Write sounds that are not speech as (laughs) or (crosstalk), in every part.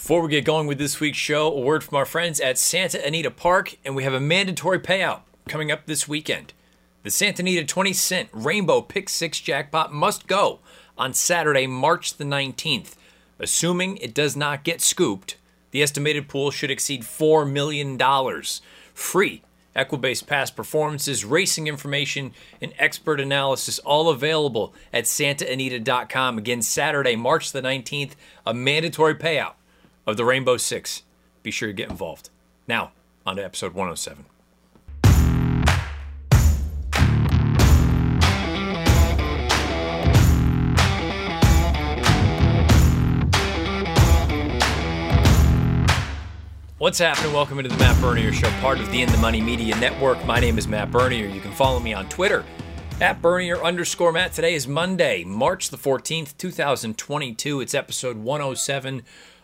Before we get going with this week's show, a word from our friends at Santa Anita Park, and we have a mandatory payout coming up this weekend. The Santa Anita 20 cent Rainbow Pick 6 jackpot must go on Saturday, March the 19th. Assuming it does not get scooped, the estimated pool should exceed $4 million. Free Equibase past performances, racing information, and expert analysis all available at santaanita.com. Again, Saturday, March the 19th, a mandatory payout of the Rainbow Six. Be sure to get involved. Now, on to episode 107. What's happening? Welcome into the Matt Bernier Show, part of the In the Money Media Network. My name is Matt Bernier. You can follow me on Twitter at Bernier underscore Matt. Today is Monday, March the 14th, 2022. It's episode 107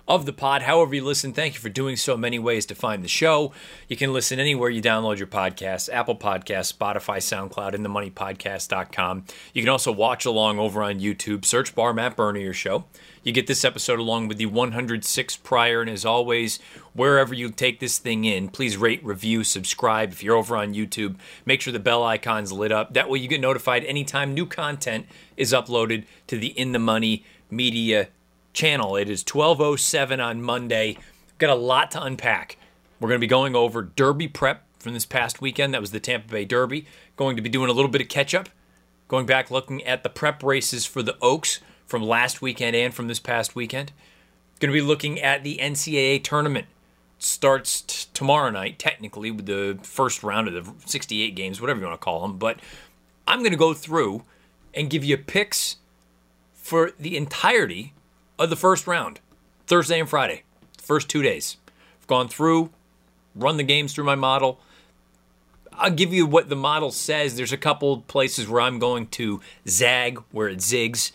of the pod. However, you listen, thank you for doing so. Many ways to find the show. You can listen anywhere you download your podcasts Apple Podcasts, Spotify, SoundCloud, and themoneypodcast.com. You can also watch along over on YouTube. Search bar Matt Bernier Show. You get this episode along with the 106 prior. And as always, wherever you take this thing in, please rate, review, subscribe. If you're over on YouTube, make sure the bell icon's lit up. That way you get notified anytime new content is uploaded to the In the Money Media channel. It is 1207 on Monday. Got a lot to unpack. We're going to be going over Derby prep from this past weekend. That was the Tampa Bay Derby. Going to be doing a little bit of catch up, going back looking at the prep races for the Oaks from last weekend and from this past weekend. Going to be looking at the NCAA tournament. Starts t- tomorrow night, technically, with the first round of the 68 games, whatever you want to call them. But I'm going to go through and give you picks for the entirety of the first round, Thursday and Friday, first two days. I've gone through, run the games through my model. I'll give you what the model says. There's a couple places where I'm going to zag, where it zigs.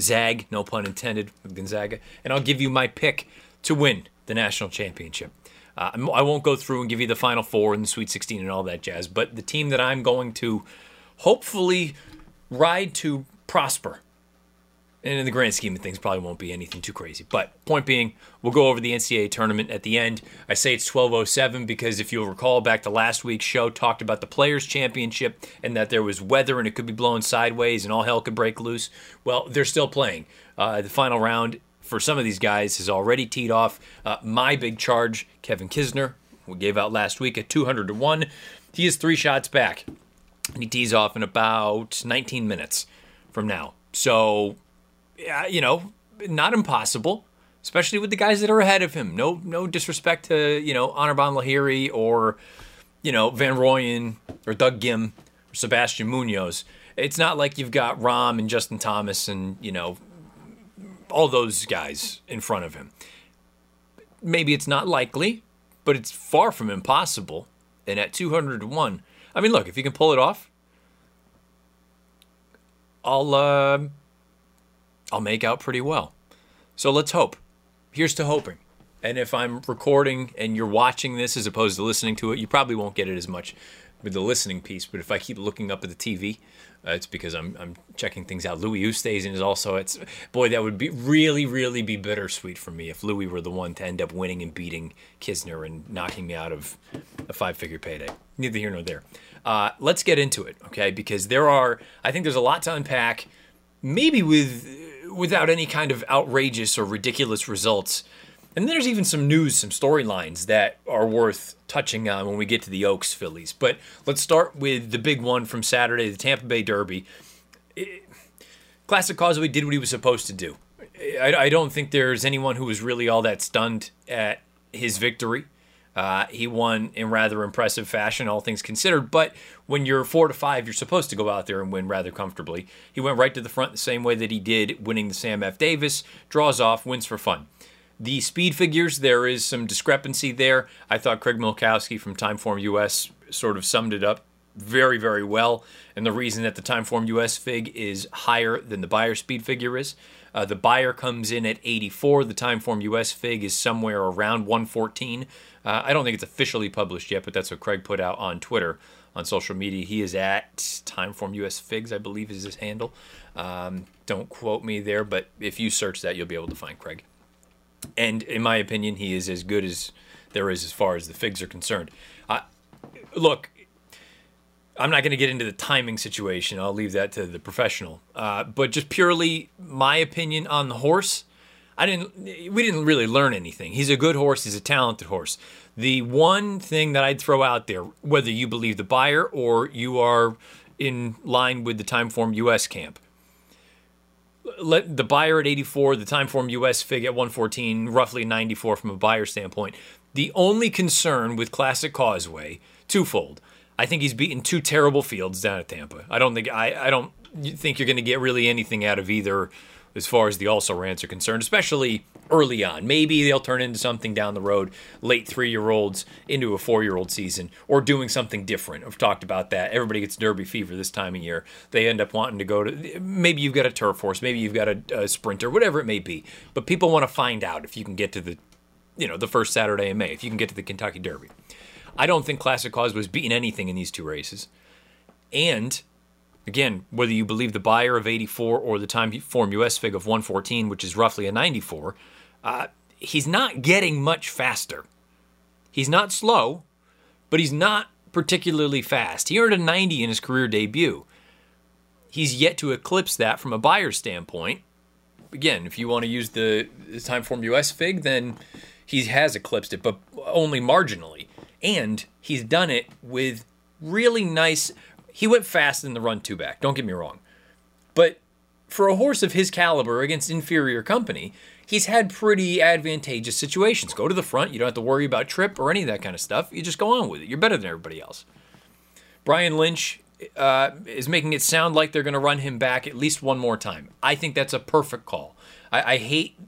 Zag, no pun intended, with Gonzaga. And I'll give you my pick to win the national championship. Uh, I won't go through and give you the Final Four and the Sweet 16 and all that jazz, but the team that I'm going to hopefully ride to prosper. And in the grand scheme of things, probably won't be anything too crazy. But point being, we'll go over the NCAA tournament at the end. I say it's 12:07 because if you'll recall back to last week's show, talked about the Players Championship and that there was weather and it could be blowing sideways and all hell could break loose. Well, they're still playing. Uh, the final round for some of these guys has already teed off. Uh, my big charge, Kevin Kisner, we gave out last week at 200 to one. He is three shots back, and he tees off in about 19 minutes from now. So you know, not impossible, especially with the guys that are ahead of him. No, no disrespect to you know Anirban Lahiri or you know Van Rooyen or Doug Ghim or Sebastian Munoz. It's not like you've got Rahm and Justin Thomas and you know all those guys in front of him. Maybe it's not likely, but it's far from impossible. And at 201, I mean, look, if you can pull it off, I'll uh, I'll make out pretty well. So let's hope. Here's to hoping. And if I'm recording and you're watching this as opposed to listening to it, you probably won't get it as much with the listening piece. But if I keep looking up at the TV, uh, it's because I'm, I'm checking things out. Louis Oosthuizen is also it's boy that would be really really be bittersweet for me if Louis were the one to end up winning and beating Kisner and knocking me out of a five figure payday. Neither here nor there. Uh, let's get into it, okay? Because there are I think there's a lot to unpack. Maybe with without any kind of outrageous or ridiculous results. And there's even some news, some storylines that are worth touching on when we get to the Oaks fillies. But let's start with the big one from Saturday, the Tampa Bay Derby. Classic Causeway did what he was supposed to do. I, I, don't think there's anyone who was really all that stunned at his victory. Uh, he won in rather impressive fashion, all things considered. But when you're four to five, you're supposed to go out there and win rather comfortably. He went right to the front the same way that he did winning the Sam F. Davis, draws off, wins for fun. The speed figures, there is some discrepancy there. I thought Craig Milkowski from Timeform US sort of summed it up very, very well. And the reason that the Timeform US fig is higher than the Beyer speed figure is. Uh, the Beyer comes in at 84. The Timeform US fig is somewhere around 114. Uh, I don't think it's officially published yet, but that's what Craig put out on Twitter, on social media. He is at Timeform US Figs, I believe is his handle. Um, don't quote me there, but if you search that, you'll be able to find Craig. And in my opinion, he is as good as there is as far as the figs are concerned. Uh, look, I'm not going to get into the timing situation. I'll leave that to the professional. Uh, but just purely my opinion on the horse, I didn't. We didn't really learn anything. He's a good horse. He's a talented horse. The one thing that I'd throw out there, whether you believe the Beyer or you are in line with the Timeform US camp, let the Beyer at 84, the Timeform US fig at 114, roughly 94 from a Beyer standpoint. The only concern with Classic Causeway, twofold. I think he's beaten two terrible fields down at Tampa. I don't think I, I don't think you're going to get really anything out of either as far as the also-rans are concerned, especially early on. Maybe they'll turn into something down the road, late three year olds into a four year old season, or doing something different. I've talked about that. Everybody gets Derby fever this time of year. They end up wanting to go to maybe you've got a turf horse, maybe you've got a, a sprinter, whatever it may be. But people want to find out if you can get to the, you know, the first Saturday in May, if you can get to the Kentucky Derby. I don't think Classic Cause was beating anything in these two races. And Again, whether you believe the Beyer of 84 or the Timeform US fig of 114, which is roughly a 94, uh, he's not getting much faster. He's not slow, but he's not particularly fast. He earned a 90 in his career debut. He's yet to eclipse that from a Beyer standpoint. Again, if you want to use the, the Timeform US fig, then he has eclipsed it, but only marginally. And he's done it with really nice, he went fast in the run two back, don't get me wrong. But for a horse of his caliber against inferior company, he's had pretty advantageous situations. Go to the front, you don't have to worry about trip or any of that kind of stuff. You just go on with it. You're better than everybody else. Brian Lynch uh, is making it sound like they're going to run him back at least one more time. I think that's a perfect call. I, I hate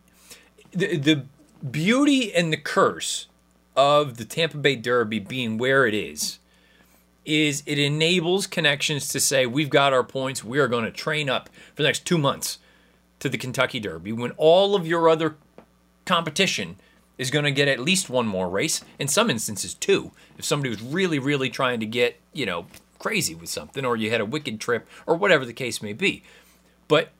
the, the beauty and the curse of the Tampa Bay Derby being where it is is it enables connections to say we've got our points. We are going to train up for the next two months to the kentucky derby when all of your other competition is going to get at least one more race in some instances two if somebody was really really trying to get you know crazy with something or you had a wicked trip or whatever the case may be. But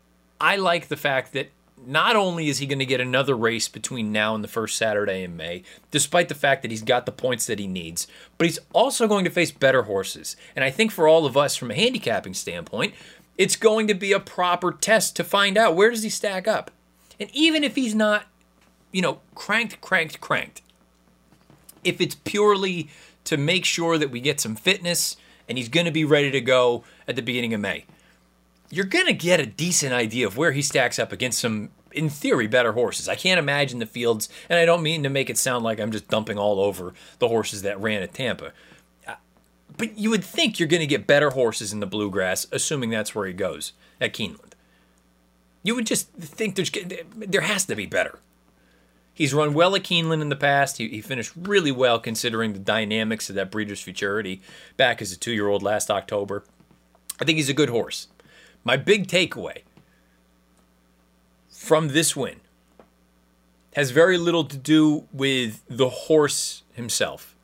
i like the fact that not only is he going to get another race between now and the first Saturday in May, despite the fact that he's got the points that he needs, but he's also going to face better horses. And I think for all of us from a handicapping standpoint, it's going to be a proper test to find out where does he stack up. And even if he's not, you know, cranked, cranked, cranked, if it's purely to make sure that we get some fitness and he's going to be ready to go at the beginning of May you're going to get a decent idea of where he stacks up against some, in theory, better horses. I can't imagine the fields, and I don't mean to make it sound like I'm just dumping all over the horses that ran at Tampa. Uh, but you would think you're going to get better horses in the bluegrass, assuming that's where he goes at Keeneland. You would just think there's there has to be better. He's run well at Keeneland in the past. He, he finished really well considering the dynamics of that Breeders' Futurity back as a two year old last October. I think he's a good horse. My big takeaway from this win has very little to do with the horse himself.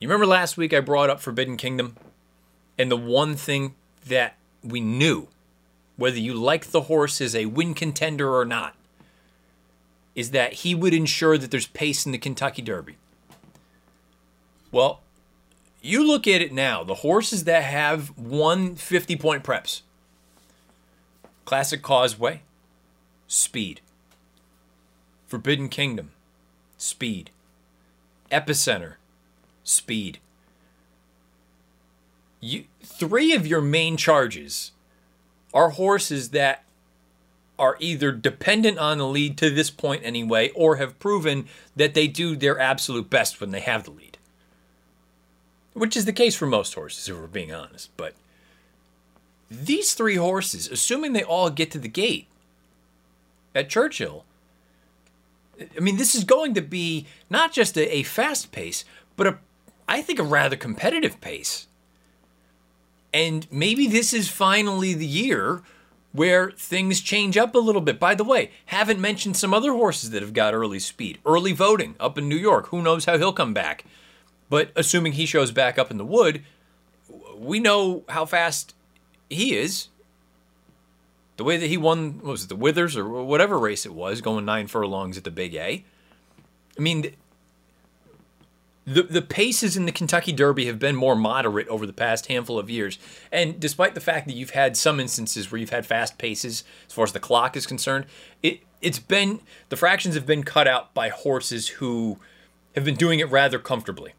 You remember last week I brought up Forbidden Kingdom? And the one thing that we knew, whether you like the horse as a win contender or not, is that he would ensure that there's pace in the Kentucky Derby. Well, you look at it now, the horses that have won 50 point preps Classic Causeway, speed. Forbidden Kingdom, speed. Epicenter, speed. You, three of your main charges are horses that are either dependent on the lead to this point anyway, or have proven that they do their absolute best when they have the lead which is the case for most horses, if we're being honest. But these three horses, assuming they all get to the gate at Churchill, I mean, this is going to be not just a, a fast pace, but a, I think, a rather competitive pace. And maybe this is finally the year where things change up a little bit. By the way, haven't mentioned some other horses that have got early speed. Early voting up in New York. Who knows how he'll come back? But assuming he shows back up in the wood, we know how fast he is. The way that he won, was it the Withers or whatever race it was, going nine furlongs at the Big A. I mean, the the paces in the Kentucky Derby have been more moderate over the past handful of years. And despite the fact that you've had some instances where you've had fast paces as far as the clock is concerned, it it's been the fractions have been cut out by horses who have been doing it rather comfortably.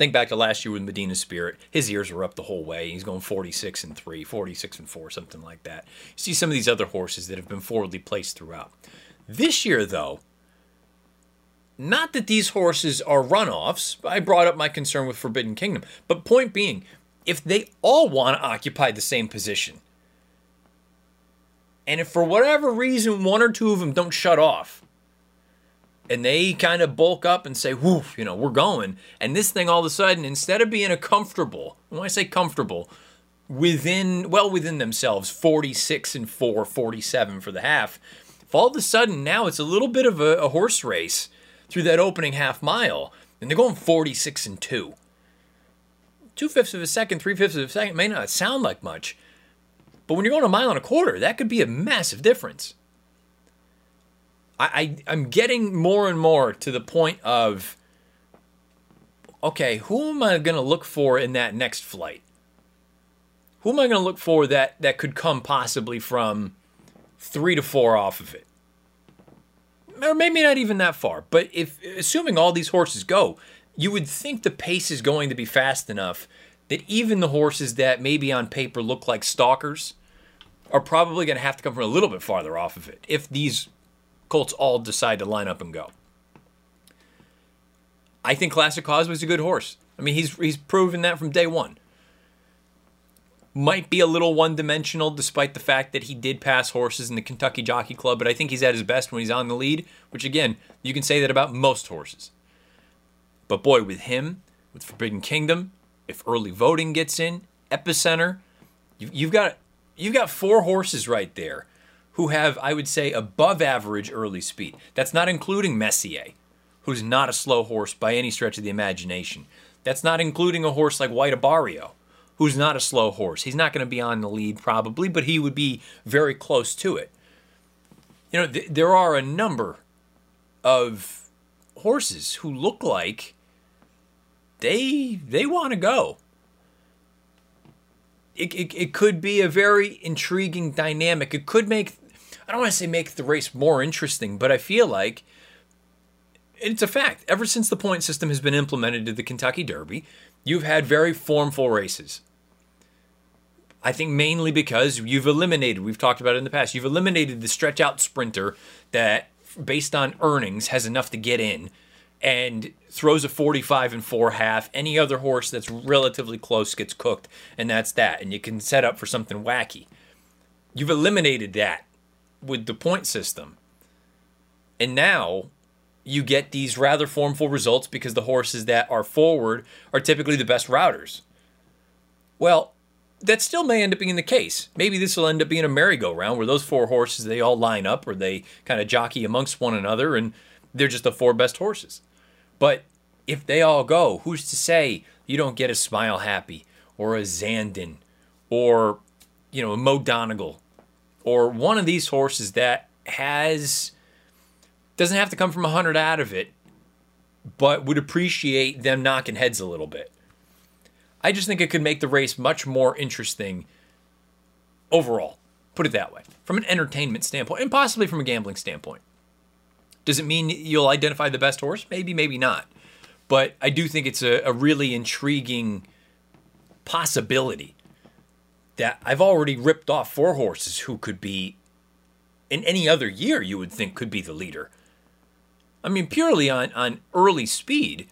Think back to last year with Medina Spirit. His ears were up the whole way. He's going 46 and 3, 46 and 4, something like that. You see some of these other horses that have been forwardly placed throughout. This year, though, not that these horses are runoffs. I brought up my concern with Forbidden Kingdom. But point being, if they all want to occupy the same position, and if for whatever reason one or two of them don't shut off, and they kind of bulk up and say, woof, you know, we're going, and this thing all of a sudden, instead of being a comfortable, when I say comfortable, within, well within themselves, 46 and 4, 47 for the half, if all of a sudden now it's a little bit of a, a horse race through that opening half mile, and they're going 46 and 2. Two fifths of a second, three fifths of a second may not sound like much, but when you're going a mile and a quarter, that could be a massive difference. I, I am getting more and more to the point of okay, who am I going to look for in that next flight? Who am I going to look for that that could come possibly from three to four off of it? or maybe not even that far. But if assuming all these horses go, you would think the pace is going to be fast enough that even the horses that maybe on paper look like stalkers are probably going to have to come from a little bit farther off of it if these colts all decide to line up and go. I think Classic Causeway's a good horse. I mean, he's he's proven that from day one might be a little one dimensional despite the fact that he did pass horses in the Kentucky Jockey Club, but I think he's at his best when he's on the lead, which again, you can say that about most horses. But boy, with him, with Forbidden Kingdom, if early voting gets in, Epicenter, you've got you've got four horses right there who have, I would say, above average early speed. That's not including Messier, who's not a slow horse by any stretch of the imagination. That's not including a horse like White Abarrio, who's not a slow horse. He's not going to be on the lead probably, but he would be very close to it. You know, th- there are a number of horses who look like they they want to go. It, it, it could be a very intriguing dynamic. It could make I don't want to say make the race more interesting, but I feel like it's a fact. Ever since the point system has been implemented to the Kentucky Derby, you've had very formful races. I think mainly because you've eliminated, we've talked about it in the past, you've eliminated the stretch out sprinter that, based on earnings, has enough to get in and throws a 45 and 4 half. Any other horse that's relatively close gets cooked, and that's that. And you can set up for something wacky. You've eliminated that with the point system. And now you get these rather formful results because the horses that are forward are typically the best routers. Well, that still may end up being the case. Maybe this will end up being a merry-go-round where those four horses they all line up or they kind of jockey amongst one another and they're just the four best horses. But if they all go, who's to say you don't get a Smile Happy or a Zandon or you know a Mo Donegal or one of these horses that has doesn't have to come from a hundred out of it, but would appreciate them knocking heads a little bit. I just think it could make the race much more interesting overall. Put it that way. From an entertainment standpoint and possibly from a gambling standpoint. Does it mean you'll identify the best horse? Maybe, maybe not. But I do think it's a, a really intriguing possibility that I've already ripped off four horses who could be, in any other year, you would think could be the leader. I mean, purely on, on early speed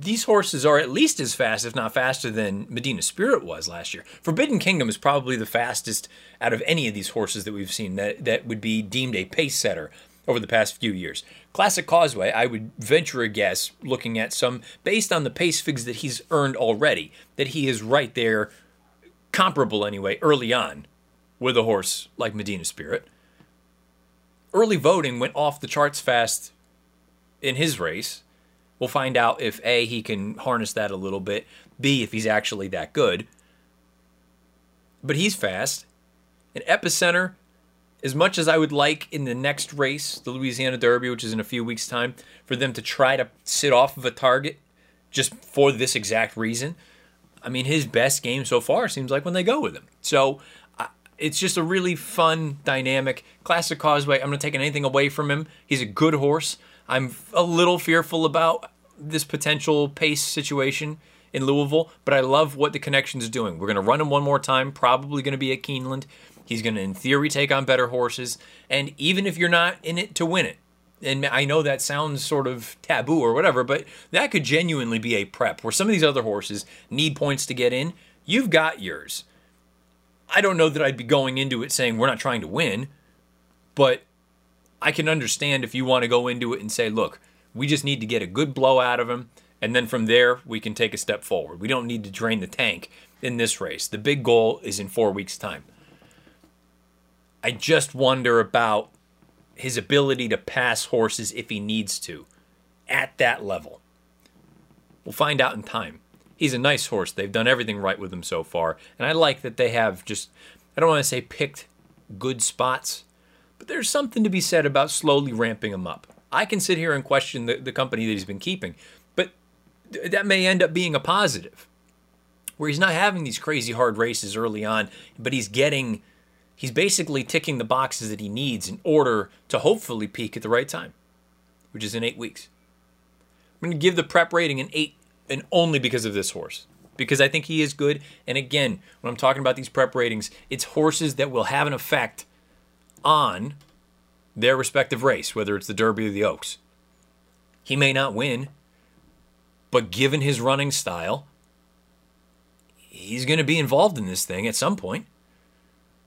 these horses are at least as fast, if not faster, than Medina Spirit was last year. Forbidden Kingdom is probably the fastest out of any of these horses that we've seen that, that would be deemed a pace setter over the past few years. Classic Causeway, I would venture a guess, looking at some, based on the pace figs that he's earned already, that he is right there, comparable anyway, early on, with a horse like Medina Spirit. Early voting went off the charts fast in his race We'll find out if A, he can harness that a little bit, B, if he's actually that good. But he's fast. an epicenter. As much as I would like in the next race, the Louisiana Derby, which is in a few weeks' time, for them to try to sit off of a target just for this exact reason, I mean, his best game so far seems like when they go with him. So it's just a really fun dynamic. Classic Causeway, I'm not taking anything away from him. He's a good horse. I'm a little fearful about this potential pace situation in Louisville, but I love what the connection is doing. We're going to run him one more time, probably going to be at Keeneland. He's going to, in theory, take on better horses. And even if you're not in it to win it, and I know that sounds sort of taboo or whatever, but that could genuinely be a prep where some of these other horses need points to get in. You've got yours. I don't know that I'd be going into it saying we're not trying to win, but I can understand if you want to go into it and say, look, we just need to get a good blow out of him, and then from there we can take a step forward. We don't need to drain the tank in this race. The big goal is in four weeks' time. I just wonder about his ability to pass horses if he needs to at that level. We'll find out in time he's a nice horse. They've done everything right with him so far. And I like that they have just, I don't want to say picked good spots, but there's something to be said about slowly ramping him up. I can sit here and question the, the company that he's been keeping, but th- that may end up being a positive, where he's not having these crazy hard races early on, but he's getting, he's basically ticking the boxes that he needs in order to hopefully peak at the right time, which is in eight weeks. I'm going to give the prep rating an eight and only because of this horse. Because I think he is good. And again, when I'm talking about these prep ratings, it's horses that will have an effect on their respective race, whether it's the Derby or the Oaks. He may not win, but given his running style, he's going to be involved in this thing at some point.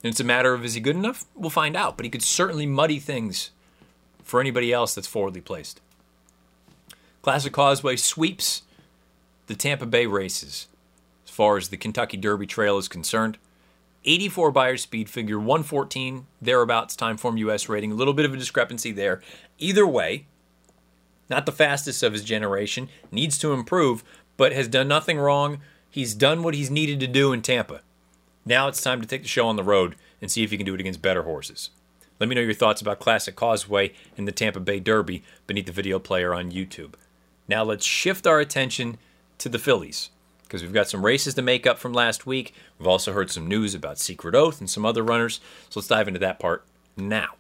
And it's a matter of is he good enough? We'll find out. But he could certainly muddy things for anybody else that's forwardly placed. Classic Causeway sweeps the Tampa Bay races, as far as the Kentucky Derby Trail is concerned. 84 Beyer speed figure, 114 thereabouts Timeform US rating. A little bit of a discrepancy there. Either way, not the fastest of his generation, needs to improve, but has done nothing wrong. He's done what he's needed to do in Tampa. Now it's time to take the show on the road and see if you can do it against better horses. Let me know your thoughts about Classic Causeway and the Tampa Bay Derby beneath the video player on YouTube. Now let's shift our attention to the Fillies because we've got some races to make up from last week. We've also heard some news about Secret Oath and some other runners. So let's dive into that part now.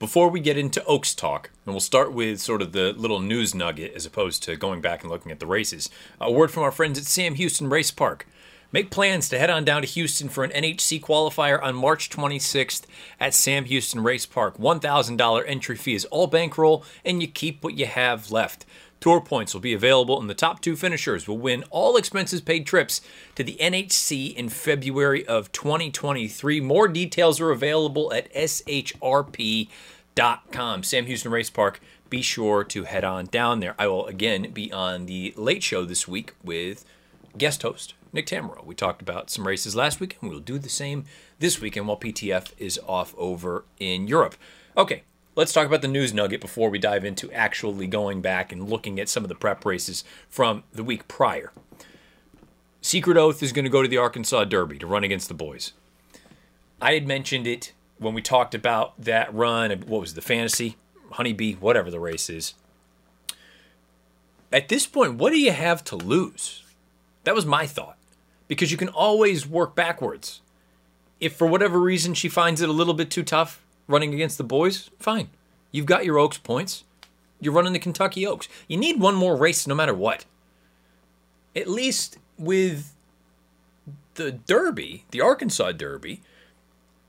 Before we get into Oaks talk, and we'll start with sort of the little news nugget as opposed to going back and looking at the races, a word from our friends at Sam Houston Race Park. Make plans to head on down to Houston for an NHC qualifier on March 26th at Sam Houston Race Park. $1,000 entry fee is all bankroll, and you keep what you have left. Tour points will be available, and the top two finishers will win all expenses paid trips to the NHC in February of 2023. More details are available at shrp.com. Sam Houston Race Park. Be sure to head on down there. I will again be on the late show this week with guest host Nick Tammaro. We talked about some races last week, and we'll do the same this weekend while PTF is off over in Europe. Okay, let's talk about the news nugget before we dive into actually going back and looking at some of the prep races from the week prior. Secret Oath is going to go to the Arkansas Derby to run against the boys. I had mentioned it when we talked about that run. What was the fantasy? Honeybee, whatever the race is. At this point, what do you have to lose? That was my thought. Because you can always work backwards. If for whatever reason she finds it a little bit too tough, running against the boys, fine. You've got your Oaks points. You're running the Kentucky Oaks. You need one more race no matter what. At least with the Derby, the Arkansas Derby,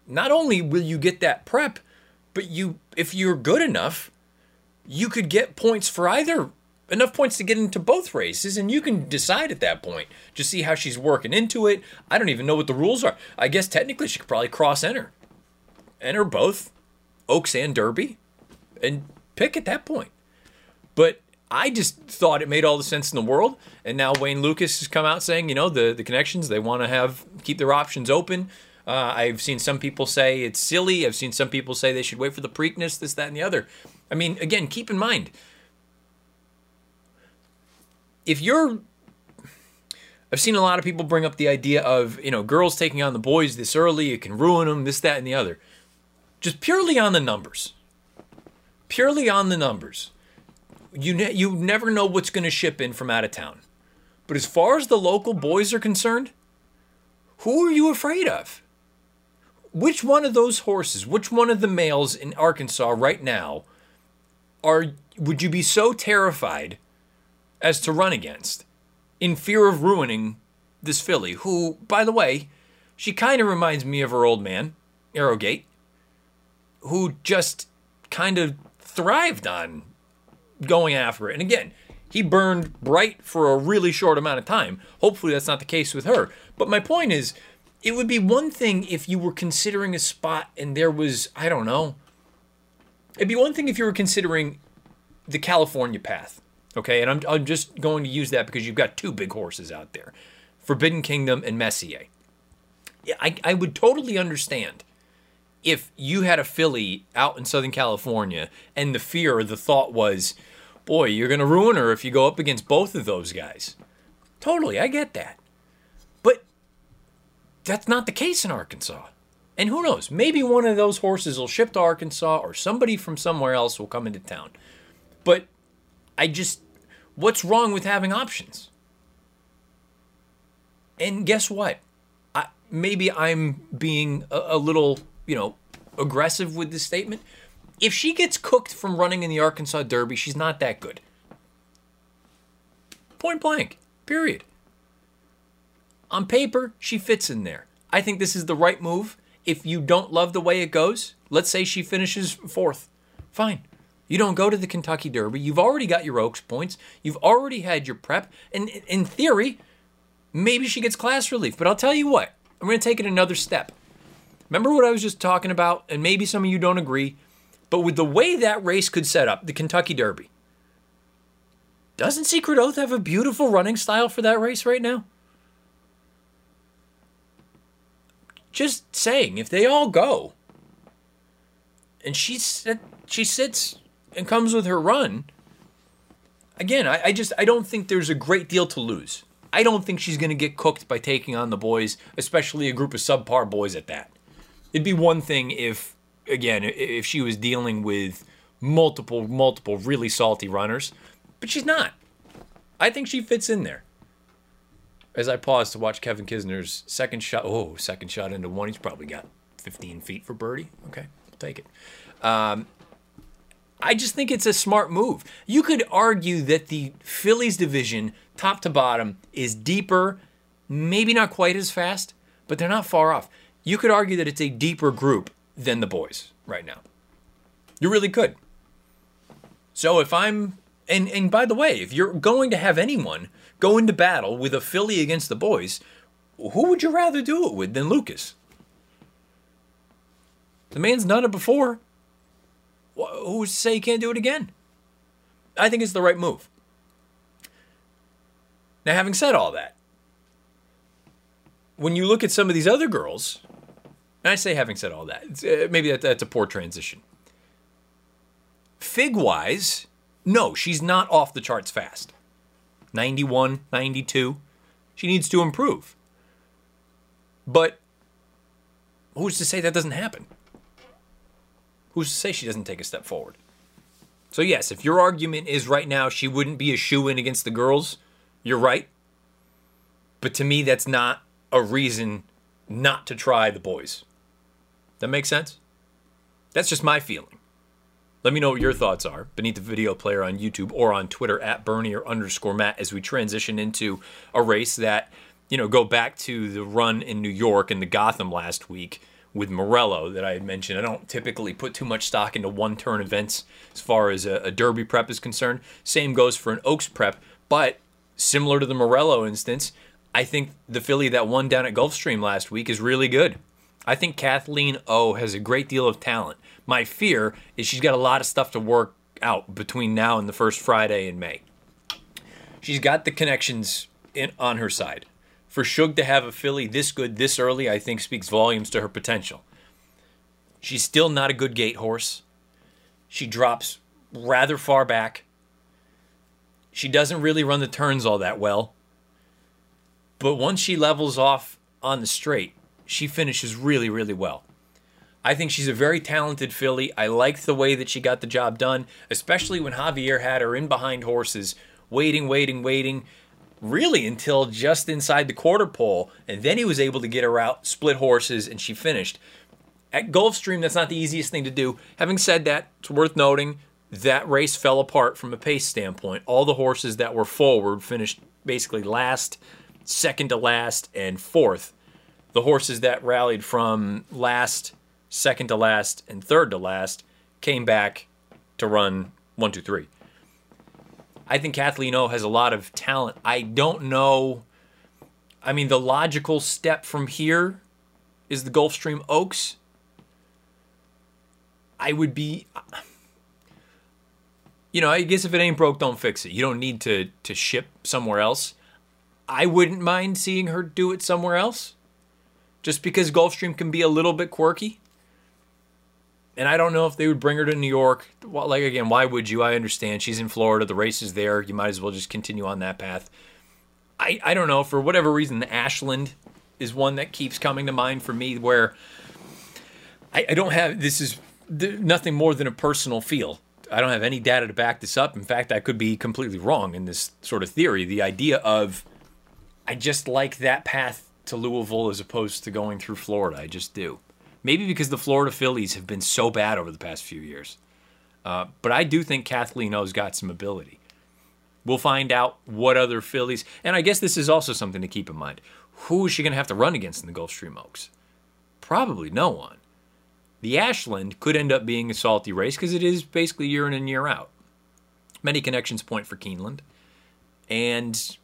not only will you get that prep, but you if you're good enough, you could get points for either enough points to get into both races and you can decide at that point just see how she's working into it i don't even know what the rules are i guess technically she could probably cross enter enter both Oaks and Derby and pick at that point. But I just thought it made all the sense in the world. And now Wayne Lukas has come out saying, you know, the, the connections, they want to have keep their options open. Uh, I've seen some people say it's silly. I've seen some people say they should wait for the Preakness, this, that, and the other. I mean, again, keep in mind, if you're, I've seen a lot of people bring up the idea of, you know, girls taking on the boys this early, it can ruin them, this, that, and the other. Just purely on the numbers. Purely on the numbers. You, ne- you never know what's going to ship in from out of town. But as far as the local boys are concerned, who are you afraid of? Which one of those horses, which one of the males in Arkansas right now are would you be so terrified as to run against in fear of ruining this filly who by the way she kind of reminds me of her old man Arrogate, who just kind of thrived on going after it. And again he burned bright for a really short amount of time. Hopefully that's not the case with her. But my point is it would be one thing if you were considering a spot and there was i don't know it'd be one thing if you were considering the California path. Okay, and I'm, I'm just going to use that because you've got two big horses out there Forbidden Kingdom and Messier. Yeah, I, I would totally understand if you had a filly out in Southern California and the fear or the thought was, boy, you're going to ruin her if you go up against both of those guys. Totally, I get that. But that's not the case in Arkansas. And who knows? Maybe one of those horses will ship to Arkansas or somebody from somewhere else will come into town. But I just, what's wrong with having options? And guess what? I, maybe I'm being a, a little, you know, aggressive with this statement. If she gets cooked from running in the Arkansas Derby, she's not that good. Point blank, period. On paper, she fits in there. I think this is the right move. If you don't love the way it goes, let's say she finishes fourth. Fine. You don't go to the Kentucky Derby. You've already got your Oaks points. You've already had your prep. And in theory, maybe she gets class relief. But I'll tell you what, I'm going to take it another step. Remember what I was just talking about? And maybe some of you don't agree. But with the way that race could set up, the Kentucky Derby, doesn't Secret Oath have a beautiful running style for that race right now? Just saying, if they all go, and she she sits and comes with her run, again, I, I just I don't think there's a great deal to lose. I don't think she's going to get cooked by taking on the boys, especially a group of subpar boys at that. It'd be one thing if, again, if she was dealing with multiple, multiple really salty runners, but she's not. I think she fits in there. As I pause to watch Kevin Kisner's second shot, oh, second shot into one, he's probably got 15 feet for birdie. Okay, I'll take it. Um, I just think it's a smart move. You could argue that the fillies division, top to bottom, is deeper, maybe not quite as fast, but they're not far off. You could argue that it's a deeper group than the boys right now. You really could. So if I'm and and by the way, if you're going to have anyone go into battle with a filly against the boys, who would you rather do it with than Lukas? The man's done it before who's to say he can't do it again? I think it's the right move. Now, having said all that, when you look at some of these other girls, and I say having said all that, uh, maybe that, that's a poor transition. Fig wise, no, she's not off the charts fast. 91, 92. She needs to improve. But who's to say that doesn't happen? Who's to say she doesn't take a step forward? So, yes, if your argument is right now she wouldn't be a shoe in against the girls, you're right. But to me, that's not a reason not to try the boys. That makes sense? That's just my feeling. Let me know what your thoughts are beneath the video player on YouTube or on Twitter at Bernier underscore Matt as we transition into a race that, you know, go back to the run in New York and the Gotham last week with Morello that I had mentioned. I don't typically put too much stock into one turn events as far as a, a Derby prep is concerned. Same goes for an Oaks prep, but similar to the Morello instance, I think the filly that won down at Gulfstream last week is really good. I think Kathleen O has a great deal of talent. My fear is she's got a lot of stuff to work out between now and the first Friday in May. She's got the connections in, on her side. For Shug to have a filly this good this early, I think speaks volumes to her potential. She's still not a good gate horse. She drops rather far back. She doesn't really run the turns all that well. But once she levels off on the straight, she finishes really, really well. I think she's a very talented filly. I liked the way that she got the job done, especially when Javier had her in behind horses, waiting, waiting, waiting, really until just inside the quarter pole. And then he was able to get her out, split horses, and she finished. At Gulfstream, that's not the easiest thing to do. Having said that, it's worth noting that race fell apart from a pace standpoint. All the horses that were forward finished basically last, second to last, and fourth. The horses that rallied from last, second to last, and third to last came back to run one, two, three. I think Kathleen O has a lot of talent. I don't know. I mean, the logical step from here is the Gulfstream Oaks. I would be you know, I guess if it ain't broke, don't fix it. You don't need to to ship somewhere else. I wouldn't mind seeing her do it somewhere else, just because Gulfstream can be a little bit quirky. And I don't know if they would bring her to New York. Well, like again, why would you? I understand she's in Florida. The race is there. You might as well just continue on that path. I I don't know for whatever reason. Ashland is one that keeps coming to mind for me, where I, I don't have this is nothing more than a personal feel I don't have any data to back this up. In fact, I could be completely wrong in this sort of theory. The idea of I just like that path to Louisville as opposed to going through Florida. I just do. Maybe because the Florida Fillies have been so bad over the past few years. Uh, but I do think Kathleen O's got some ability. We'll find out what other fillies, and I guess this is also something to keep in mind. Who is she going to have to run against in the Gulfstream Oaks? Probably no one. The Ashland could end up being a salty race because it is basically year in and year out. Many connections point for Keeneland. And,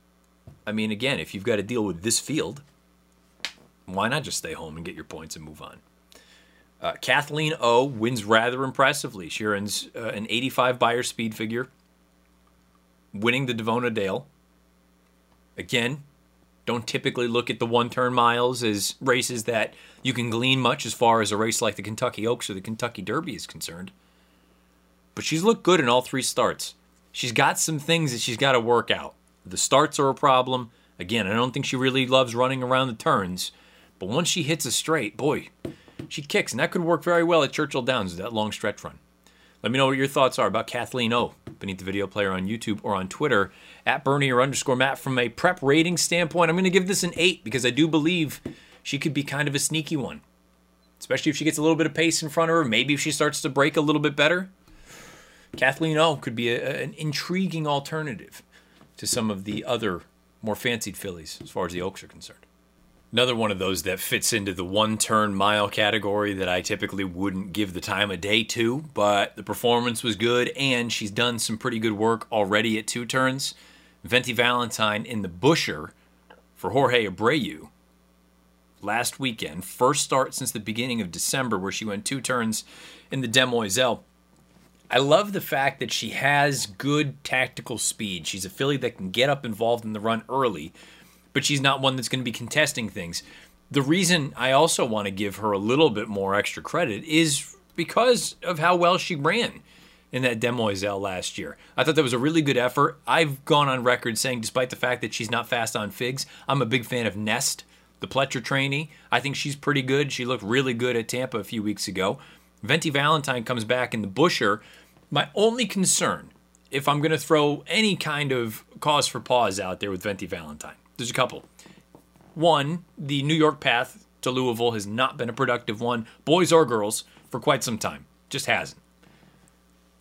I mean, again, if you've got to deal with this field, why not just stay home and get your points and move on? Uh, Kathleen O wins rather impressively. She earns uh, an 85 Beyer speed figure, winning the Davona Dale. Again, don't typically look at the one turn miles as races that you can glean much as far as a race like the Kentucky Oaks or the Kentucky Derby is concerned. But she's looked good in all three starts. She's got some things that she's got to work out. The starts are a problem. Again, I don't think she really loves running around the turns, but once she hits a straight, boy, she kicks, and that could work very well at Churchill Downs, that long stretch run. Let me know what your thoughts are about Kathleen O beneath the video player on YouTube or on Twitter at Bernier underscore Matt. From a prep rating standpoint, I'm going to give this an 8 because I do believe she could be kind of a sneaky one. Especially if she gets a little bit of pace in front of her. Maybe if she starts to break a little bit better. Kathleen O could be a, an intriguing alternative to some of the other more fancied fillies as far as the Oaks are concerned. Another one of those that fits into the one turn mile category that I typically wouldn't give the time of day to, but the performance was good and she's done some pretty good work already at two turns. Venti Valentine in the Busher for Jorge Abreu last weekend. First start since the beginning of December where she went two turns in the Demoiselle. I love the fact that she has good tactical speed. She's a filly that can get up involved in the run early but she's not one that's going to be contesting things. The reason I also want to give her a little bit more extra credit is because of how well she ran in that Demoiselle last year. I thought that was a really good effort. I've gone on record saying, despite the fact that she's not fast on figs, I'm a big fan of Nest, the Pletcher trainee. I think she's pretty good. She looked really good at Tampa a few weeks ago. Venti Valentine comes back in the Busher. My only concern, if I'm going to throw any kind of cause for pause out there with Venti Valentine, there's a couple. One, the New York path to Louisville has not been a productive one, boys or girls, for quite some time. Just hasn't.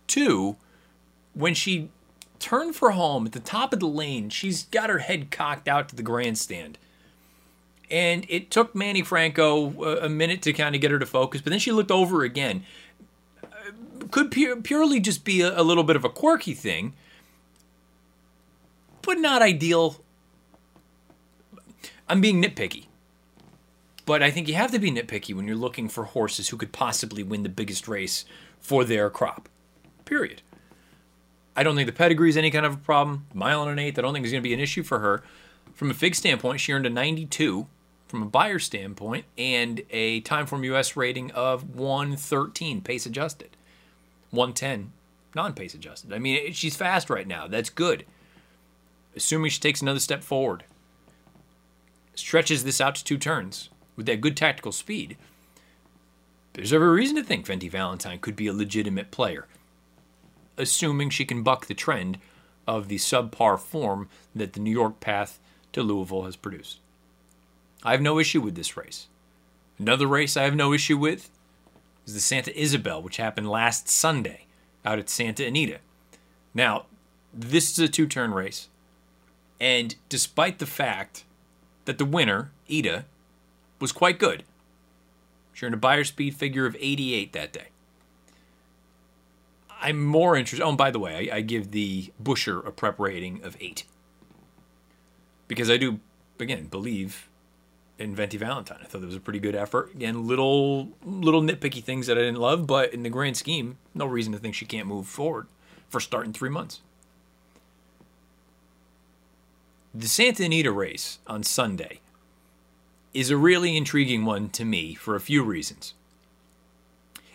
Two, when she turned for home at the top of the lane, she's got her head cocked out to the grandstand. And it took Manny Franco uh, a minute to kind of get her to focus, but then she looked over again. Uh, could purely just be a, a little bit of a quirky thing, but not ideal I'm being nitpicky. But I think you have to be nitpicky when you're looking for horses who could possibly win the biggest race for their crop. Period. I don't think the pedigree is any kind of a problem. Mile and an eighth, I don't think is going to be an issue for her. From a fig standpoint, she earned a 92 from a Beyer standpoint and a time Timeform US rating of 113 pace adjusted, 110 non pace adjusted. I mean, she's fast right now. That's good. Assuming she takes another step forward stretches this out to two turns with that good tactical speed, there's every reason to think Venti Valentine could be a legitimate player, assuming she can buck the trend of the subpar form that the New York path to Louisville has produced. I have no issue with this race. Another race I have no issue with is the Santa Ysabel, which happened last Sunday out at Santa Anita. Now, this is a two turn race. And despite the fact that the winner, Ida, was quite good, she earned a Beyer speed figure of 88 that day. I'm more interested. Oh, and by the way, I, I give the Busher a prep rating of 8. Because I do, again, believe in Venti Valentine. I thought it was a pretty good effort. Again, little little nitpicky things that I didn't love, but in the grand scheme, no reason to think she can't move forward for starting three months. The Santa Anita race on Sunday is a really intriguing one to me for a few reasons.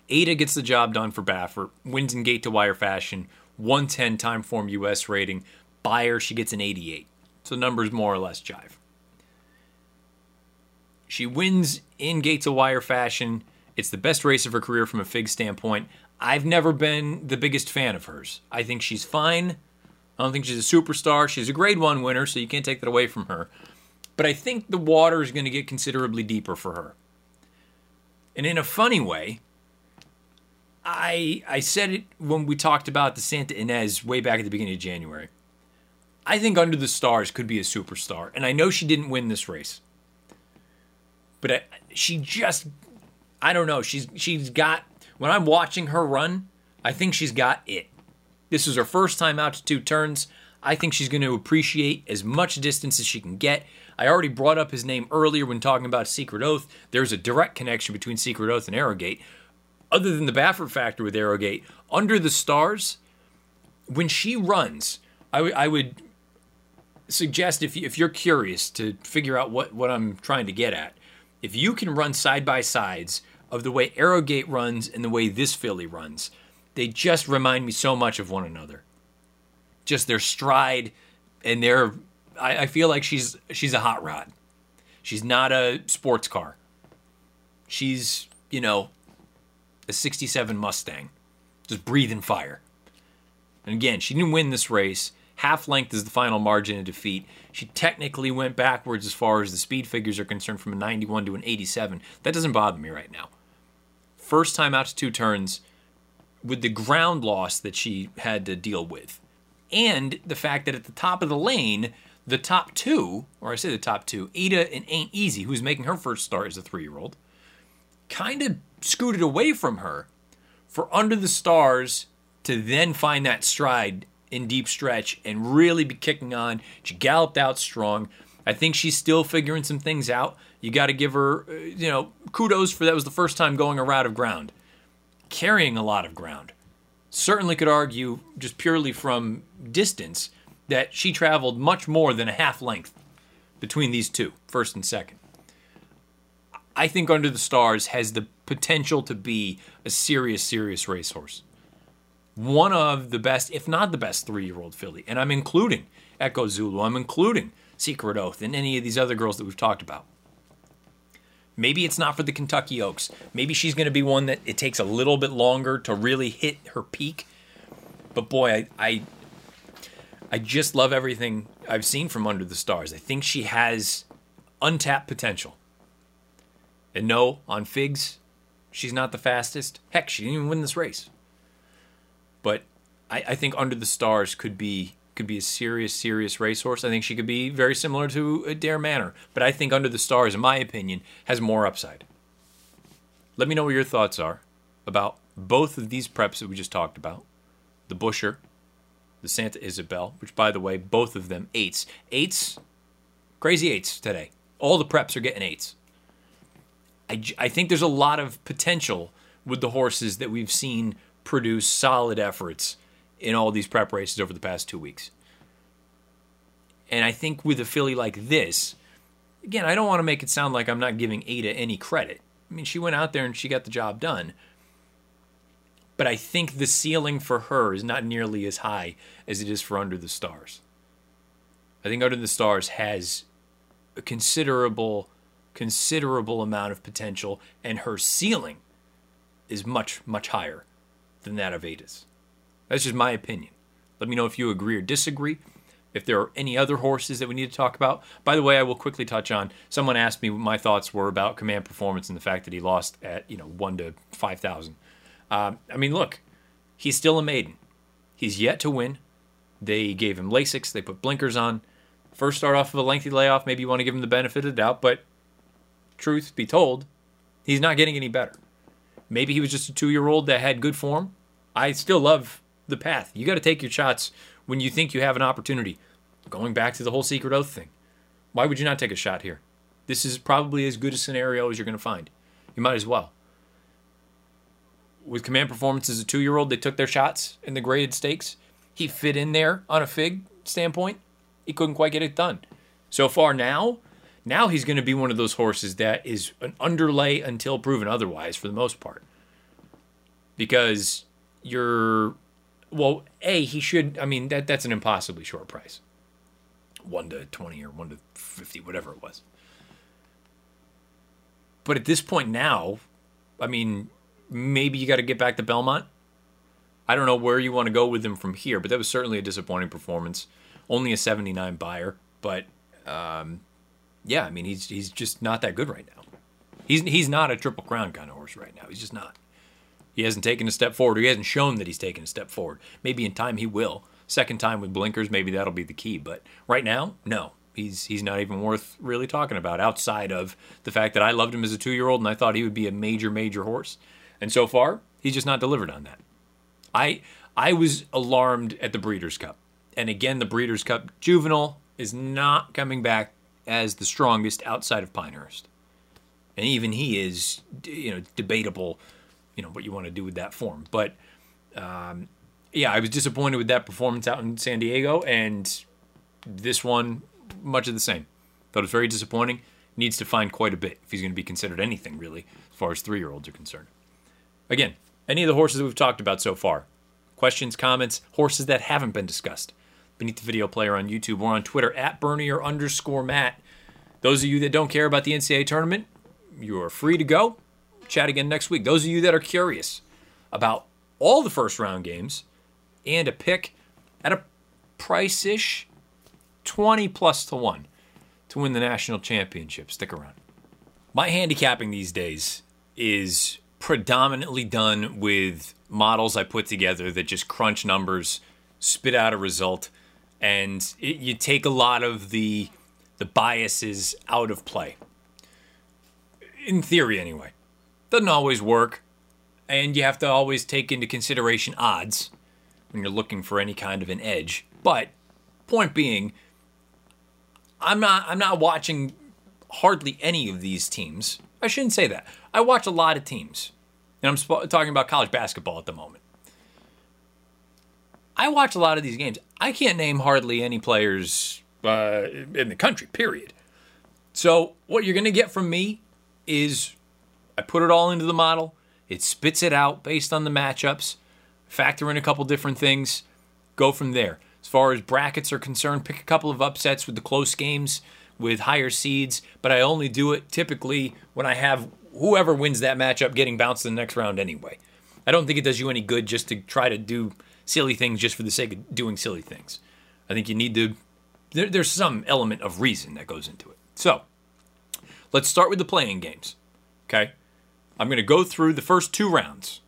Ada gets the job done for Baffert, wins in gate to wire fashion, 110 Timeform US rating. Beyer, she gets an 88. So numbers more or less jive. She wins in gate to wire fashion. It's the best race of her career from a FIG standpoint. I've never been the biggest fan of hers. I think she's fine. I don't think she's a superstar. She's a grade one winner, so you can't take that away from her. But I think the water is going to get considerably deeper for her. And in a funny way, I I said it when we talked about the Santa Ynez way back at the beginning of January. I think Under the Stars could be a superstar, and I know she didn't win this race, but I, she just I don't know. She's she's got when I'm watching her run, I think she's got it. This is her first time out to two turns. I think she's going to appreciate as much distance as she can get. I already brought up his name earlier when talking about Secret Oath. There's a direct connection between Secret Oath and Arrogate. Other than the Baffert factor with Arrogate, under the stars, when she runs, I, w- I would suggest if, you, if you're curious to figure out what, what I'm trying to get at, if you can run side by sides of the way Arrogate runs and the way this filly runs, they just remind me so much of one another. Just their stride and their I, I feel like she's she's a hot rod. She's not a sports car. She's, you know, a 67 Mustang. Just breathing fire. And again, she didn't win this race. Half length is the final margin of defeat. She technically went backwards as far as the speed figures are concerned from a 91 to an 87. That doesn't bother me right now. First time out to two turns with the ground loss that she had to deal with. And the fact that at the top of the lane, the top two, or I say the top two, Ada and Ain't Easy, who's making her first start as a three year old, kind of scooted away from her for Under the Stars to then find that stride in deep stretch and really be kicking on. She galloped out strong. I think she's still figuring some things out. You got to give her, uh, you know, kudos for that was the first time going a route of ground, carrying a lot of ground. Certainly could argue, just purely from distance, that she traveled much more than a half length between these two, first and second. I think Under the Stars has the potential to be a serious, serious racehorse one of the best, if not the best, three year old filly. And I'm including Echo Zulu, I'm including Secret Oath, and any of these other girls that we've talked about. Maybe it's not for the Kentucky Oaks. Maybe she's going to be one that it takes a little bit longer to really hit her peak. But boy, I, I, I just love everything I've seen from Under the Stars. I think she has untapped potential. And no, on figs, she's not the fastest. Heck, she didn't even win this race. But I, I think Under the Stars could be could be a serious, serious racehorse. I think she could be very similar to Adare Manor. But I think Under the Stars, in my opinion, has more upside. Let me know what your thoughts are about both of these preps that we just talked about the Busher, the Santa Ysabel, which, by the way, both of them eights. Eights, crazy eights today. All the preps are getting eights. I, I think there's a lot of potential with the horses that we've seen produce solid efforts in all these prep races over the past two weeks. And I think with a filly like this, again, I don't want to make it sound like I'm not giving Ada any credit. I mean, she went out there and she got the job done. But I think the ceiling for her is not nearly as high as it is for Under the Stars. I think Under the Stars has a considerable, considerable amount of potential, and her ceiling is much, much higher than that of Ada's. That's just my opinion. Let me know if you agree or disagree. If there are any other horses that we need to talk about. By the way, I will quickly touch on. Someone asked me what my thoughts were about Command Performance and the fact that he lost at you know one to five thousand. Um, I mean, look, he's still a maiden. He's yet to win. They gave him Lasix. They put blinkers on. First start off of a lengthy layoff. Maybe you want to give him the benefit of the doubt, but truth be told, he's not getting any better. Maybe he was just a two year old that had good form. I still love the path. You got to take your shots when you think you have an opportunity. Going back to the whole secret oath thing. Why would you not take a shot here? This is probably as good a scenario as you're going to find. You might as well. With command performance as a two year old, they took their shots in the graded stakes. He fit in there on a fig standpoint. He couldn't quite get it done. So far now, now he's going to be one of those horses that is an underlay until proven otherwise for the most part. Because you're well, A, he should I mean that that's an impossibly short price. 1 to 20 or 1 to 50 whatever it was. But at this point now, I mean, maybe you got to get back to Belmont. I don't know where you want to go with him from here, but that was certainly a disappointing performance. Only a 79 Beyer, but um, yeah, I mean he's he's just not that good right now. He's he's not a triple crown kind of horse right now. He's just not. He hasn't taken a step forward. Or he hasn't shown that he's taken a step forward. Maybe in time he will. Second time with blinkers, maybe that'll be the key. But right now, no. He's he's not even worth really talking about outside of the fact that I loved him as a two year old and I thought he would be a major, major horse. And so far, he's just not delivered on that. I I was alarmed at the Breeders' Cup. And again, the Breeders' Cup juvenile is not coming back as the strongest outside of Pinehurst. And even he is, you know, debatable, you know, what you want to do with that form. But um, yeah, I was disappointed with that performance out in San Diego, and this one, much of the same. Thought it was very disappointing. Needs to find quite a bit if he's going to be considered anything really, as far as three year olds are concerned. Again, any of the horses that we've talked about so far, questions, comments, horses that haven't been discussed, beneath the video player on YouTube or on Twitter at Bernier underscore Matt. Those of you that don't care about the NCAA tournament, you are free to go. Chat again next week. Those of you that are curious about all the first round games and a pick at a price ish 20 plus to 1 to win the national championship. Stick around. My handicapping these days is predominantly done with models I put together that just crunch numbers, spit out a result, and it, you take a lot of the the biases out of play. In theory, anyway, doesn't always work, and you have to always take into consideration odds when you're looking for any kind of an edge. But point being, I'm not I'm not watching hardly any of these teams. I shouldn't say that. I watch a lot of teams, and I'm sp- talking about college basketball at the moment. I watch a lot of these games. I can't name hardly any players uh, in the country, period. So, what you're going to get from me is I put it all into the model, it spits it out based on the matchups, factor in a couple different things, go from there. As far as brackets are concerned, pick a couple of upsets with the close games with higher seeds, but I only do it typically when I have whoever wins that matchup getting bounced in the next round anyway. I don't think it does you any good just to try to do silly things just for the sake of doing silly things. I think you need to, there, there's some element of reason that goes into it. So, let's start with the play-in games. Okay? I'm going to go through the first two rounds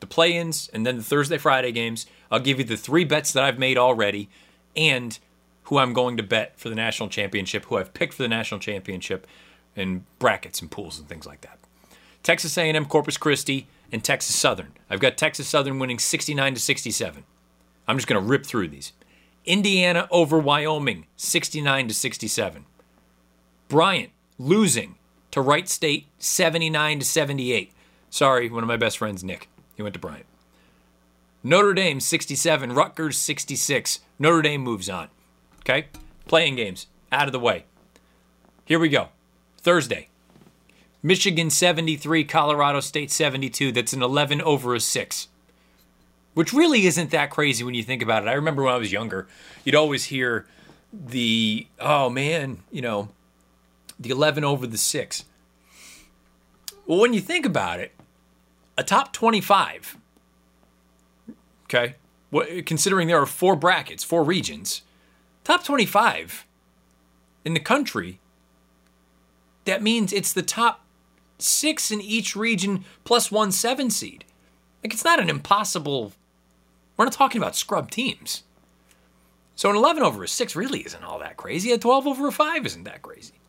the play ins and then the Thursday, Friday games. I'll give you the three bets that I've made already and who I'm going to bet for the national championship, who I've picked for the national championship, and brackets and pools and things like that. Texas A&M, Corpus Christi, and Texas Southern. I've got Texas Southern winning 69 to 67. I'm just going to rip through these. Indiana over Wyoming, 69 to 67. Bryant losing to Wright State, 79 to 78. Sorry, one of my best friends, Nick. He went to Bryant. Notre Dame, 67. Rutgers, 66. Notre Dame moves on. Okay? Play-in games out of the way. Here we go. Thursday, Michigan 73, Colorado State 72. That's an 11 over a 6. Which really isn't that crazy when you think about it. I remember when I was younger, you'd always hear the, oh man, you know, the 11 over the 6. Well, when you think about it, a top 25, okay, considering there are four brackets, four regions, top 25 in the country, that means it's the top six in each region plus one seven seed. Like, it's not an impossible. We're not talking about scrub teams. So an 11 over a 6 really isn't all that crazy. A 12 over a 5 isn't that crazy.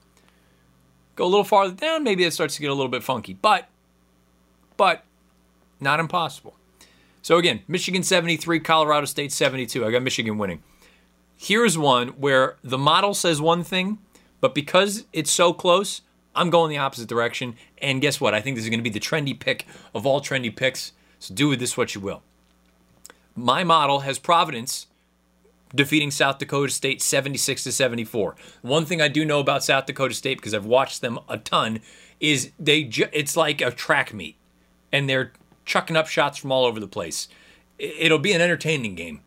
Go a little farther down, maybe it starts to get a little bit funky, but but not impossible. So again, Michigan 73, Colorado State 72. I got Michigan winning. Here's one where the model says one thing, but because it's so close, I'm going the opposite direction. And guess what? I think this is going to be the trendy pick of all trendy picks. So do with this what you will. My model has Providence defeating South Dakota State 76 to 74. One thing I do know about South Dakota State because I've watched them a ton is they ju- it's like a track meet and they're chucking up shots from all over the place. It'll be an entertaining game.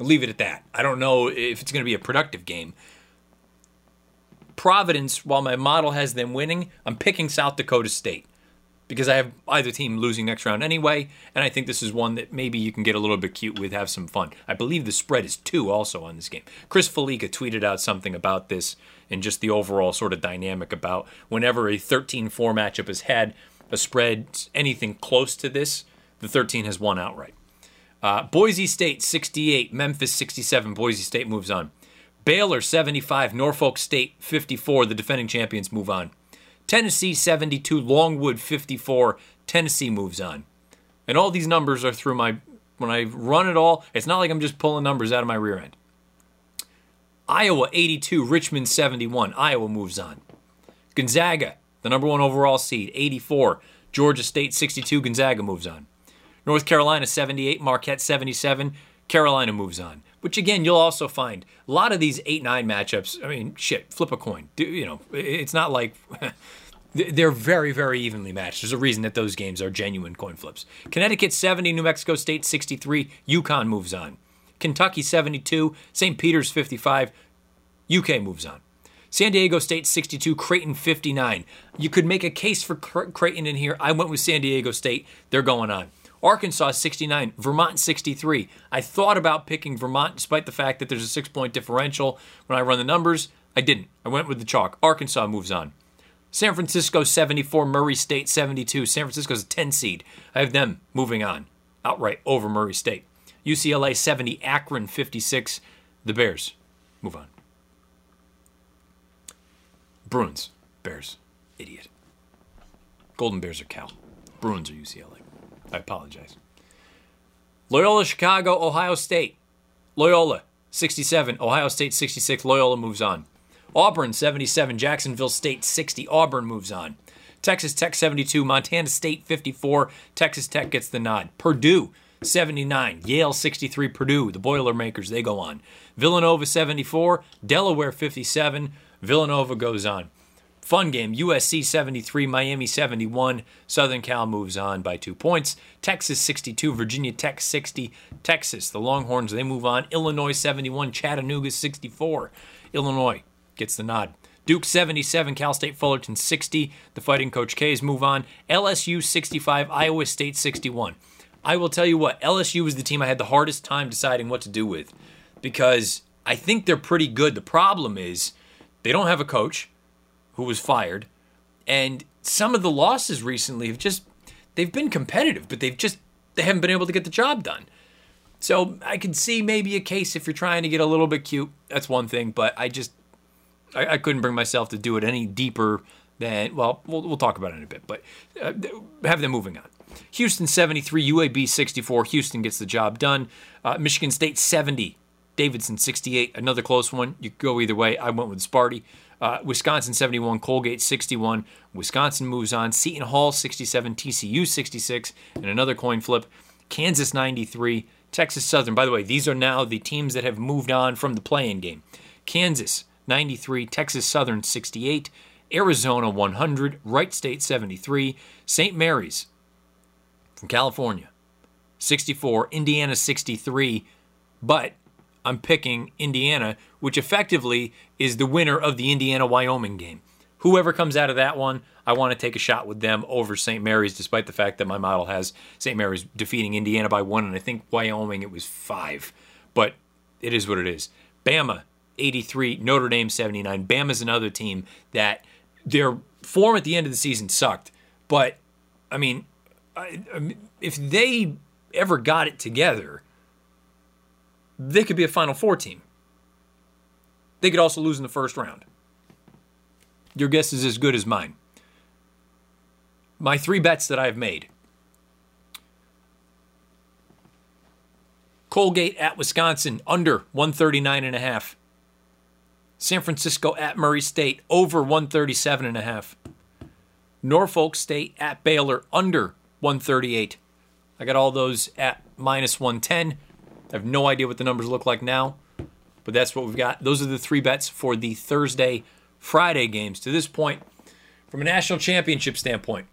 I'll leave it at that. I don't know if it's going to be a productive game. Providence, while my model has them winning, I'm picking South Dakota State because I have either team losing next round anyway, and I think this is one that maybe you can get a little bit cute with, have some fun. I believe the spread is two also on this game. Chris Fallica tweeted out something about this and just the overall sort of dynamic about whenever a 13 4 matchup has had a spread anything close to this, the 13 has won outright. Uh, Boise State 68, Memphis 67. Boise State moves on. Baylor 75, Norfolk State 54. The defending champions move on. Tennessee 72, Longwood 54. Tennessee moves on. And all these numbers are through my, when I run it all, it's not like I'm just pulling numbers out of my rear end. Iowa 82, Richmond 71. Iowa moves on. Gonzaga, the number one overall seed, 84. Georgia State 62. Gonzaga moves on. North Carolina 78. Marquette 77. Carolina moves on. Which again, you'll also find a lot of these 8 9 matchups. I mean, shit, flip a coin. Do, you know, it's not like. (laughs) They're very, very evenly matched. There's a reason that those games are genuine coin flips. Connecticut 70, New Mexico State 63, UConn moves on. Kentucky 72, St. Peter's 55, UK moves on. San Diego State 62, Creighton 59. You could make a case for Creighton in here. I went with San Diego State. They're going on. Arkansas 69, Vermont 63. I thought about picking Vermont despite the fact that there's a six point differential when I run the numbers. I didn't. I went with the chalk. Arkansas moves on. San Francisco 74, Murray State 72. San Francisco's a 10 seed. I have them moving on outright over Murray State. UCLA 70, Akron 56. The Bears move on. Bruins, Bears, idiot. Golden Bears are Cal. Bruins are UCLA. I apologize. Loyola Chicago, Ohio State. Loyola 67, Ohio State 66. Loyola moves on. Auburn 77, Jacksonville State 60. Auburn moves on. Texas Tech 72, Montana State 54. Texas Tech gets the nod. Purdue 79, Yale 63. Purdue, the Boilermakers, they go on. Villanova 74, Delaware 57. Villanova goes on. Fun game. USC 73, Miami 71. Southern Cal moves on by two points. Texas 62, Virginia Tech 60. Texas, the Longhorns, they move on. Illinois 71, Chattanooga 64. Illinois gets the nod. Duke 77, Cal State Fullerton 60. The Fighting Coach K's move on. LSU 65, Iowa State 61. I will tell you what, LSU was the team I had the hardest time deciding what to do with because I think they're pretty good. The problem is they don't have a coach who was fired, and some of the losses recently have just they've been competitive, but they've just they haven't been able to get the job done. So I can see maybe a case if you're trying to get a little bit cute. That's one thing, but I just I, I couldn't bring myself to do it any deeper than well, we'll we'll talk about it in a bit, but uh, have them moving on. Houston 73, UAB 64. Houston gets the job done. Uh, Michigan State 70, Davidson 68. Another close one. You go either way. I went with Sparty. Uh, Wisconsin 71, Colgate 61. Wisconsin moves on. Seton Hall 67, TCU 66, and another coin flip. Kansas 93, Texas Southern. By the way, these are now the teams that have moved on from the play-in game. Kansas 93, Texas Southern 68, Arizona 100, Wright State 73, St. Mary's from California 64, Indiana 63, but I'm picking Indiana, which effectively is the winner of the Indiana Wyoming game. whoever comes out of that one, I want to take a shot with them over St. Mary's, despite the fact that my model has St. Mary's defeating Indiana by one, and I think Wyoming it was five. But it is what it is. Bama 83, Notre Dame 79. Bama's another team that their form at the end of the season sucked, but I mean, I, I mean if they ever got it together, they could be a Final Four team. They could also lose in the first round. Your guess is as good as mine. My three bets that I've made Colgate at Wisconsin, under 139 and a half. San Francisco at Murray State, over 137 and a half. Norfolk State at Baylor, under 138. I got all those at minus 110. I have no idea what the numbers look like now, but that's what we've got. Those are the three bets for the Thursday, Friday games. To this point, from a national championship standpoint,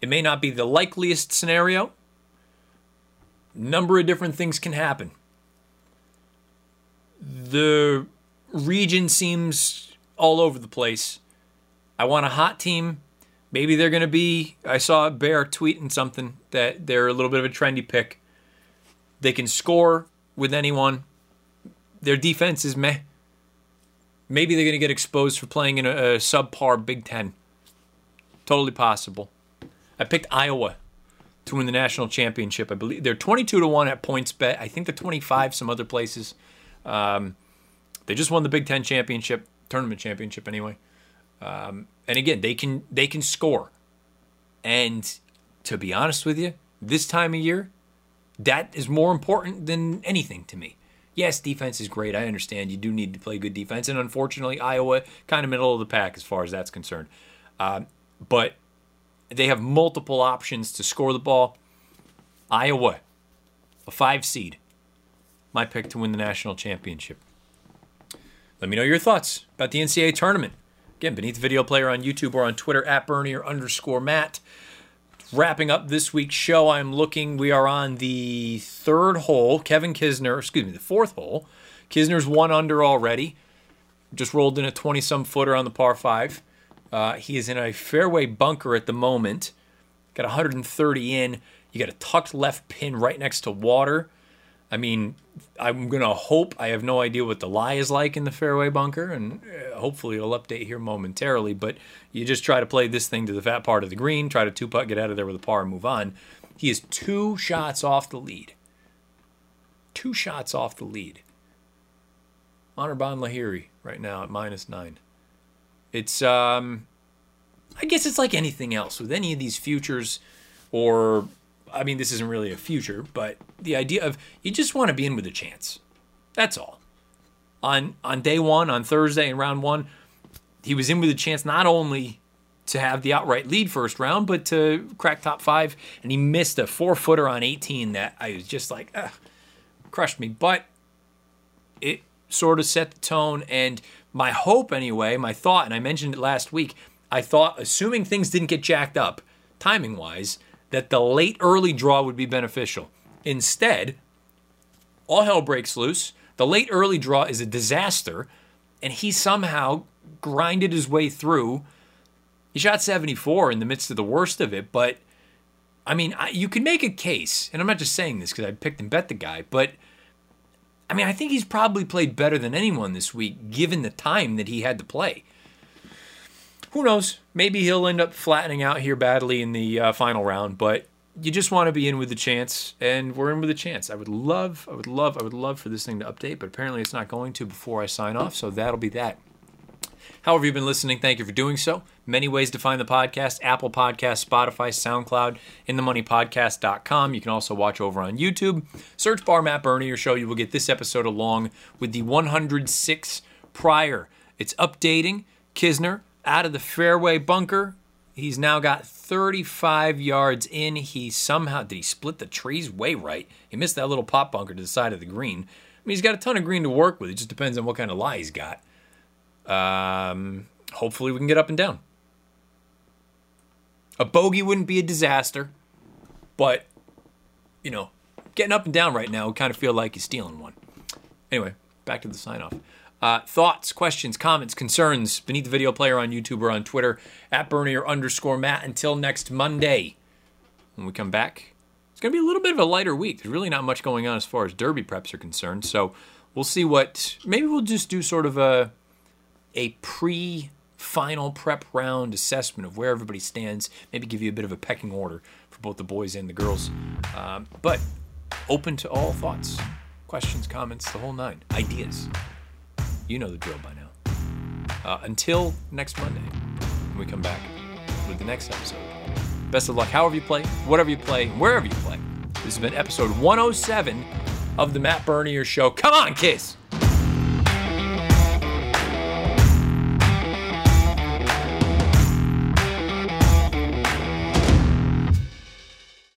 it may not be the likeliest scenario. Number of different things can happen. The region seems all over the place. I want a hot team. Maybe they're going to be. I saw a Bear tweeting something that they're a little bit of a trendy pick. They can score with anyone. Their defense is meh. Maybe they're going to get exposed for playing in a, a subpar Big Ten. Totally possible. I picked Iowa to win the national championship. I believe they're 22 to 1 at PointsBet. I think they're 25 some other places. Um, they just won the Big Ten championship, tournament championship anyway. Um, and again, they can they can score. And to be honest with you, this time of year, that is more important than anything to me. Yes, defense is great. I understand you do need to play good defense, and unfortunately, Iowa kind of middle of the pack as far as that's concerned. Um, but they have multiple options to score the ball. Iowa, a five seed, my pick to win the national championship. Let me know your thoughts about the NCAA tournament. Again, beneath the video player on YouTube or on Twitter at Bernier underscore Matt. Wrapping up this week's show, I'm looking. We are on the third hole. Kevin Kisner, excuse me, the fourth hole. Kisner's one under already. Just rolled in a 20 some footer on the par five. Uh, he is in a fairway bunker at the moment. Got 130 in. You got a tucked left pin right next to water. I mean, I'm going to hope. I have no idea what the lie is like in the fairway bunker, and uh, hopefully it'll update here momentarily. But you just try to play this thing to the fat part of the green, try to two putt, get out of there with a par, and move on. He is two shots off the lead. Two shots off the lead. Anirban Lahiri right now at minus nine. It's, um, I guess it's like anything else with any of these futures or I mean, this isn't really a future, but the idea of you just want to be in with a chance. That's all. On on day one, on Thursday in round one, he was in with a chance not only to have the outright lead first round, but to crack top five. And he missed a four footer on 18 that I was just like, ugh, crushed me. But it sort of set the tone. And my hope, anyway, my thought, and I mentioned it last week, I thought, assuming things didn't get jacked up timing wise, that the late early draw would be beneficial. Instead, all hell breaks loose. The late early draw is a disaster, and he somehow grinded his way through. He shot 74 in the midst of the worst of it, but I mean, I, you can make a case, and I'm not just saying this because I picked and bet the guy, but I mean, I think he's probably played better than anyone this week, given the time that he had to play who knows? Maybe he'll end up flattening out here badly in the uh, final round, but you just want to be in with the chance, and we're in with a chance. I would love, I would love, I would love for this thing to update, but apparently it's not going to before I sign off, so that'll be that. However, you've been listening, thank you for doing so. Many ways to find the podcast Apple Podcast, Spotify, SoundCloud, inthemoneypodcast.com. You can also watch over on YouTube. Search bar Matt Bernier or show. You will get this episode along with the 106 prior. It's updating. Kisner, out of the fairway bunker. He's now got 35 yards in. He somehow did he split the trees way right. He missed that little pop bunker to the side of the green. I mean, he's got a ton of green to work with. It just depends on what kind of lie he's got. Um, hopefully, we can get up and down. A bogey wouldn't be a disaster, but you know, getting up and down right now, we kind of feel like he's stealing one. Anyway, back to the sign off. Uh, thoughts, questions, comments, concerns beneath the video player on YouTube or on Twitter at Bernier underscore Matt. Until next Monday, when we come back, it's going to be a little bit of a lighter week. There's really not much going on as far as Derby preps are concerned. So we'll see what. Maybe we'll just do sort of a a pre final prep round assessment of where everybody stands. Maybe give you a bit of a pecking order for both the boys and the girls. Um, but open to all thoughts, questions, comments, the whole nine, ideas. You know the drill by now. Uh, until next Monday, when we come back with the next episode. Best of luck, however you play, whatever you play, wherever you play. This has been episode 107 of the Matt Bernier Show. Come on, kids!